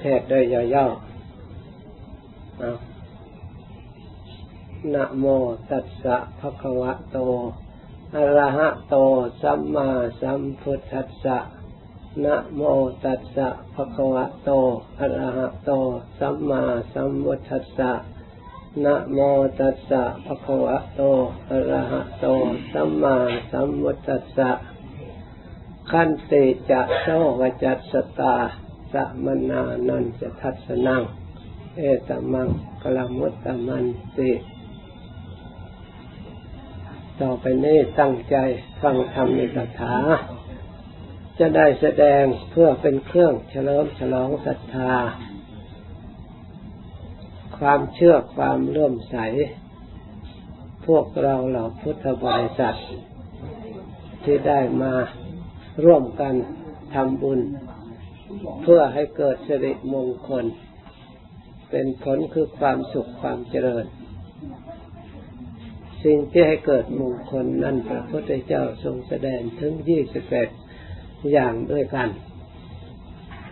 เทศโดยย่อๆนะโมตัสสะภะคะวะโต อะระหะโต สัมมาสัมพุทธัสสะนะโมตัสสะภะคะวะโต อะระหะโต สัมมาสัมพุทธัสสะนะโมตัสสะภะคะวะโต อะระหะโต สัมมาสัมพุทธัสสะ ขันติจะโสวจัสตาสัมนานันจะทัศนัง เอตมังกลมุตตมันติต่อไปนี้ตั้งใจฟังธรรมในคาถา จะได้แสดงเพื่อเป็นเครื่องเฉลิมฉลองศรัทธา ความเชื่อความเลื่อมใส พวกเราเหล่าพุทธบริษัทที่ได้มา ร่วมกันทำบุญ เพื่อให้เกิดสิริมงคล เป็นผลคือความสุขความเจริญ สิ่งที่ให้เกิดมงคลนั้นพระพุทธเจ้าทรงแสดงถึงยี่สิบแปดอย่างด้วยกัน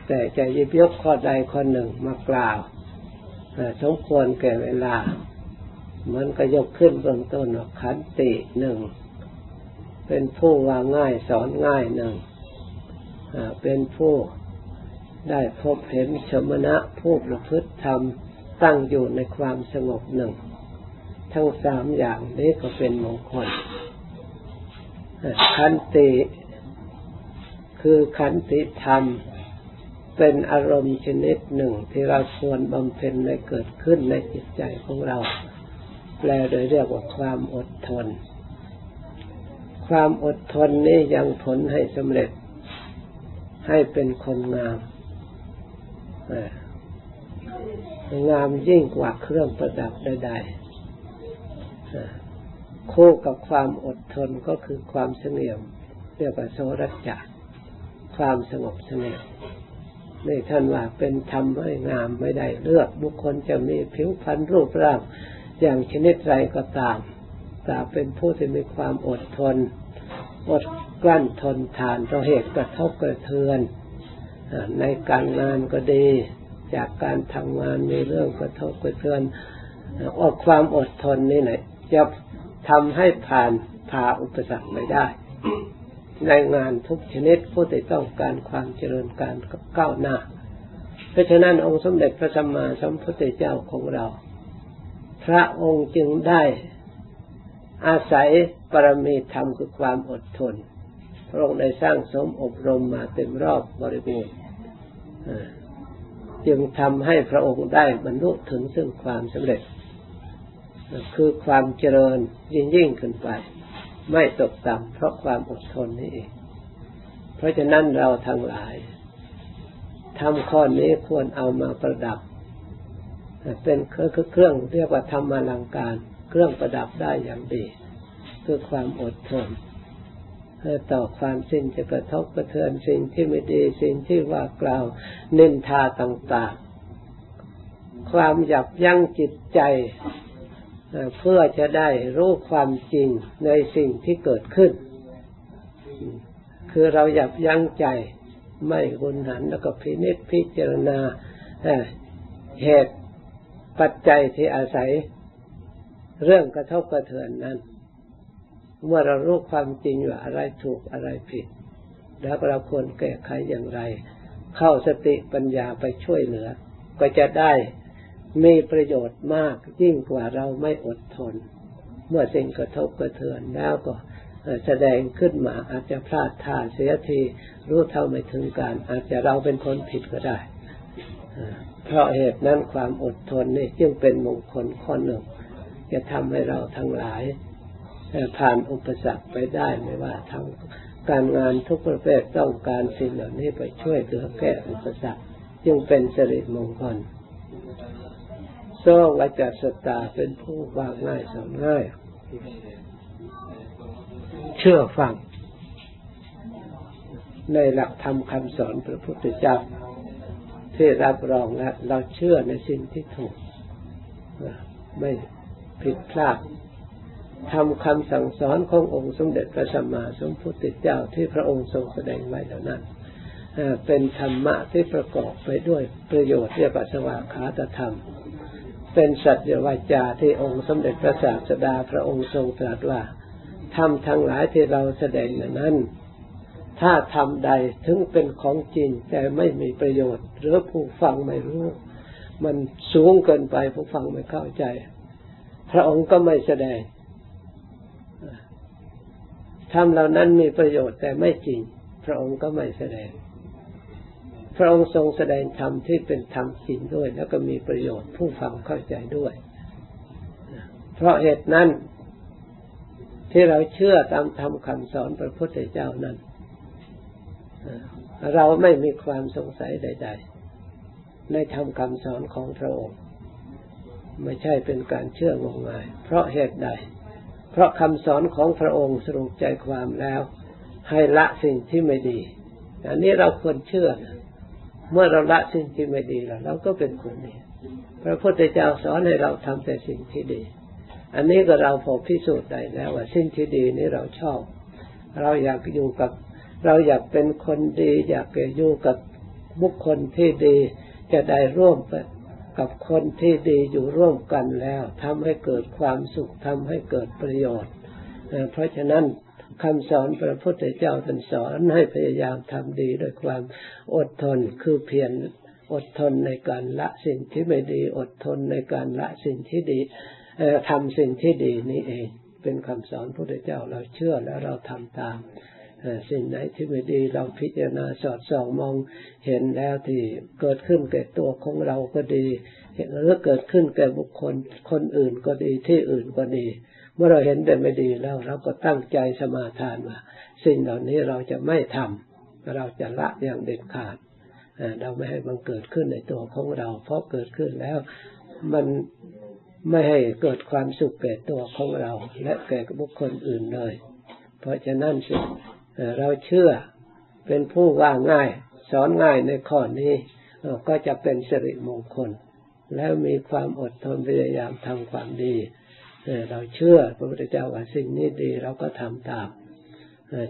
แต่จะยิบยกข้อใดข้อหนึ่งมากล่าวสมควรแก่เวลา มันก็ยกขึ้นเบื้องต้นขันติหนึ่ง เป็นผู้ว่าง่ายสอนง่ายหนึ่งเป็นผู้ได้พบเห็นชมณะผู้ประพฤติธรรมตั้งอยู่ในความสงบหนึ่ง ทั้งสามอย่างนี้ก็เป็นมงคลขันติคือขันติธรรม เป็นอารมณ์ชนิดหนึ่งที่เราควรบำเพ็ญในเกิดขึ้นในจิตใจของเรา แปลโดยเรียกว่าความอดทน ความอดทนนี้ยังผลให้สำเร็จ ให้เป็นคนงามงามยิ่งกว่าเครื่องประดับใดๆคู่กับความอดทนก็คือความเสงี่ยม เรียกว่าโสรัจจาความสงบเสงบในท่านว่าเป็นธรรมไม่งามไม่ได้เลือกบุคคลจะมีผิวพรรณรูปร่างอย่างชนิดไรก็ตาม แต่เป็นผู้ที่มีความอดทน อดกลั้นทนทานต่อเหตุกระทบกระเทือน ในการงานก็ดี จากการทำงานมีเรื่องกระทบกระเทือนอดความอดทนนี่แหละจะทำให้ผ่านพาอุปสรรคไม่ได้ ในงานทุกชนิดผู้ที่ต้องการความเจริญการก้าวหน้า เพราะฉะนั้นองค์สมเด็จพระสัมมาสัมพุทธเจ้าของเรา พระองค์จึงได้ อาศัยปรมีธรรมคือความอดทน พระองค์ได้สร้างสมอบรมมาเต็มรอบบริบูรณ์จึงทำให้พระองค์ได้บรรลุถึงซึ่งความสำเร็จ คือความเจริญยิ่งยิ่งขึ้นไป ไม่ตกต่ำเพราะความอดทนนี่เองเพราะฉะนั้นเราทั้งหลายทำข้อนี้ควรเอามาประดับ เป็นเครื่องเรียกว่าธรรมาลังการ เครื่องประดับได้อย่างดี คือความอดทนต่อความสิ่งจะกระทบกระเทือนสิ่งที่ไม่ดีสิ่งที่ว่ากล่าวนินทาต่างๆ ความหยับยั้งจิตใจเพื่อจะได้รู้ความจริงในสิ่งที่เกิดขึ้น คือเราอยากยั้งใจ ไม่หุนหันแล้วก็พินิจพิจารณาเหตุปัจจัยที่อาศัย เรื่องกระทบกระเทือนนั้น เมื่อเรารู้ความจริงว่าอะไรถูกอะไรผิด แล้วเราควรแก้ไขอย่างไร เข้าสติปัญญาไปช่วยเหลือ ก็จะได้มีประโยชน์มากยิ่งกว่าเราไม่อดทน เมื่อสิ่งกระทบกระเทือนแล้วก็แสดงขึ้นมาอาจจะพลาดท่าเสียทีรู้เท่าไม่ถึงการ อาจจะเราเป็นคนผิดก็ได้ เพราะเหตุนั้นความอดทนนี่จึงเป็นมงคลข้อหนึ่ง จะทำให้เราทั้งหลายผ่านอุปสรรคไปได้ไม่ว่าทั้งการงานทุกประเภทต้องการสิ่งเหล่านี้ไปช่วยเหลือแก้อุปสรรคจึงเป็นสิริมงคลโซวจัสตาเป็นผู้วางง่ายสอนง่าย เชื่อฟัง ในหลักธรรมคำสอนพระพุทธเจ้าที่รับรองแล้วเราเชื่อในสิ่งที่ถูก ไม่ ผิดพลาดทำคำสั่งสอนขององค์สมเด็จพระสัมมาสัมพุทธเจ้าที่พระองค์ทรงแสดงไว้แล้วนั้นเป็นธรรมะที่ประกอบไปด้วยประโยชน์เรียกว่าสวากขาตธรรม เป็นสัจวาจาที่องค์สมเด็จพระศาสดาพระองค์ทรงตรัสว่าทำทั้งหลายที่เราแสดงนั้น ถ้าทำใดถึงเป็นของจริงแต่ไม่มีประโยชน์ หรือผู้ฟังไม่รู้ มันสูงเกินไปผู้ฟังไม่เข้าใจ พระองค์ก็ไม่แสดงทำเหล่านั้นมีประโยชน์แต่ไม่จริง พระองค์ก็ไม่แสดง พระองค์ทรงแสดงธรรมที่เป็นธรรมจริงด้วย แล้วก็มีประโยชน์ผู้ฟังเข้าใจด้วย เพราะเหตุนั้นที่เราเชื่อตามธรรมคำสอนพระพุทธเจ้านั้นเราไม่มีความสงสัยใด ๆ ในธรรมคำสอนของพระองค์ ไม่ใช่เป็นการเชื่องมงาย เพราะเหตุใด เพราะคำสอนของพระองค์สรุปใจความแล้ว ให้ละสิ่งที่ไม่ดี อันนี้เราควรเชื่อนะเมื่อเราละสิ่งที่ไม่ดีแล้วเราก็เป็นคนดีพระพุทธเจ้าสอนให้เราทำแต่สิ่งที่ดี อันนี้ก็เราพอพิสูจน์ได้แล้วว่าสิ่งที่ดีนี้เราชอบ เราอยากอยู่กับ เราอยากเป็นคนดี อยากอยู่กับบุคคลที่ดี จะได้ร่วม กับคนที่ดีอยู่ร่วมกันแล้วทำให้เกิดความสุขทำให้เกิดประโยชน์ เพราะฉะนั้นคำสอนพระพุทธเจ้าท่านสอนให้พยายามทำดีด้วยความอดทนคือเพียรอดทนในการละสิ่งที่ไม่ดีอดทนในการละสิ่งที่ดีทำสิ่งที่ดีนี้เอง เป็นคำสอนพระพุทธเจ้าเราเชื่อแล้วเราทำตาม สิ่งไหนที่ไม่ดีเราพิจารณาสอดส่องมองเห็นแล้วที่เกิดขึ้นแก่ตัวของเราก็ดีหรือเกิดขึ้นแก่บุคคลคนอื่นก็ดีที่อื่นก็ดี เมื่อเราเห็นแต่ไม่ดีแล้วเราก็ตั้งใจสมาทานว่าสิ่งเหล่านี้เราจะไม่ทำเราจะละอย่างเด็ดขาดเราไม่ให้มันเกิดขึ้นในตัวของเรา เพราะเกิดขึ้นแล้วมันไม่ให้เกิดความสุขแก่ตัวของเรา และแก่บุคคลอื่นเลย เพราะฉะนั้นสิ เราเชื่อเป็นผู้ว่าง่าย สอนง่ายในข้อนี้ก็จะเป็นสิริมงคล แล้วมีความอดทนพยายามทำความดี เราเชื่อพระพุทธเจ้าว่าสิ่งนี้ดีเราก็ทำตาม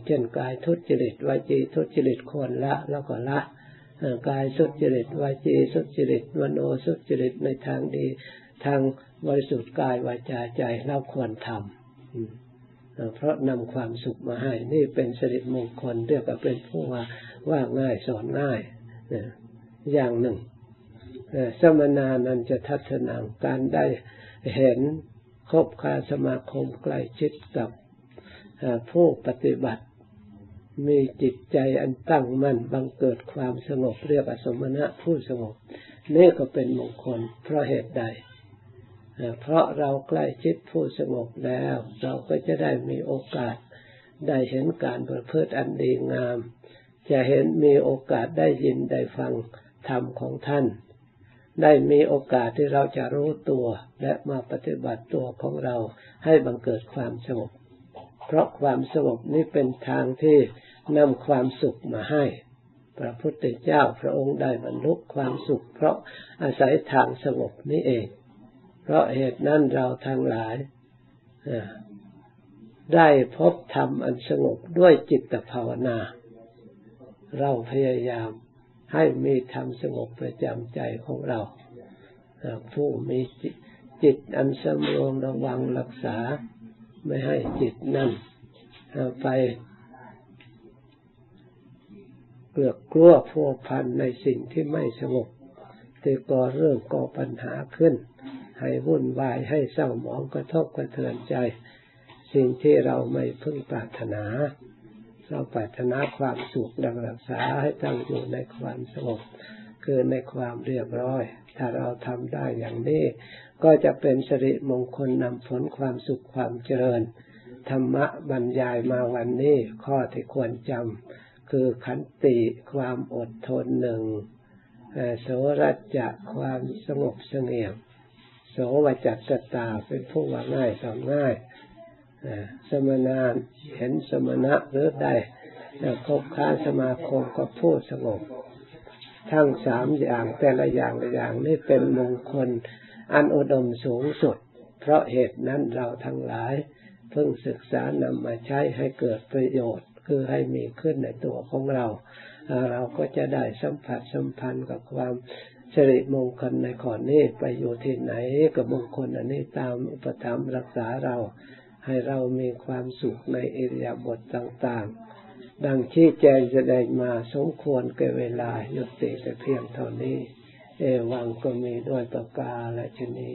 เช่นกายทุจริตวจีทุจริตควรละแล้วก็ละกายสุจริตวจีสุจริตมโนสุจริตในทางดี ทางบริสุทธิ์กายวาจาใจเราควรทำ เพราะนำความสุขมาให้ นี่เป็นสิริมงคลเรียกว่าเป็นผู้ว่าว่าง่ายสอนง่ายอย่างหนึ่งสมนานันจะทัศนังการได้เห็นคบคาสมาคมใกล้ชิดกับผู้ปฏิบัติ มีจิตใจอันตั้งมั่นบังเกิดความสงบเรียกว่าสมณะผู้สงบนี่ก็เป็นมงคลเพราะเหตุใด เพราะเราใกล้ชิดผู้สงบแล้ว เราก็จะได้มีโอกาสได้เห็นการประพฤติอันดีงาม จะเห็นมีโอกาสได้ยินได้ฟังธรรมของท่าน ได้มีโอกาสที่เราจะรู้ตัวและมาปฏิบัติตัวของเราให้บังเกิดความสงบ เพราะความสงบนี้เป็นทางที่นำความสุขมาให้ พระพุทธเจ้าพระองค์ได้บรรลุความสุข เพราะอาศัยทางสงบนี้เอง เพราะเหตุนั้นเราทั้งหลายได้พบธรรมอันสงบด้วยจิตภาวนา เราพยายามให้มีธรรมสงบประจำใจของเรา ผู้มีจิตอันสำรวมระวังรักษาไม่ให้จิตนั้นไปเกลือกกลัวพัวพันในสิ่งที่ไม่สงบที่ก่อเรื่องก่อปัญหาขึ้น ให้วุ่นวายให้เศร้าหมองกระทบกระเทือนใจ สิ่งที่เราไม่พึงปรารถนา เราปรารถนาความสุขดังรักษาให้ตั้งอยู่ในความสงบคือในความเรียบร้อย ถ้าเราทำได้อย่างนี้ ก็จะเป็นสิริมงคลนำผลความสุขความเจริญ ธรรมะบรรยายมาวันนี้ ข้อที่ควรจำคือขันติความอดทนหนึ่งโสรัจจะความสงบเสงี่ยม โสวจัตตาเป็นผู้ว่าง่ายสอนง่ายสมณานเห็นสมณะหรือได้คบค้าสมาคมกับผู้สงบ ทั้งสามอย่างแต่ละอย่างละอย่างนี่เป็นมงคล อันอุดมสูงสุด เพราะเหตุนั้นเราทั้งหลาย เพิ่งศึกษานำมาใช้ให้เกิดประโยชน์ คือให้มีขึ้นในตัวของเรา เราก็จะได้สัมผัสสัมพันธ์กับความ สิริมงคลในขอนี้ไปอยู่ที่ไหนกับมงคลอันนี้ตามอุปธรรมรักษาเรา ให้เรามีความสุขในอิริยาบถต่าง ๆ ดังชี้แจงแสดงมาสมควรแก่เวลายุติแต่เพียงเท่านี้ เอวังก็มีด้วยประกาศและชนี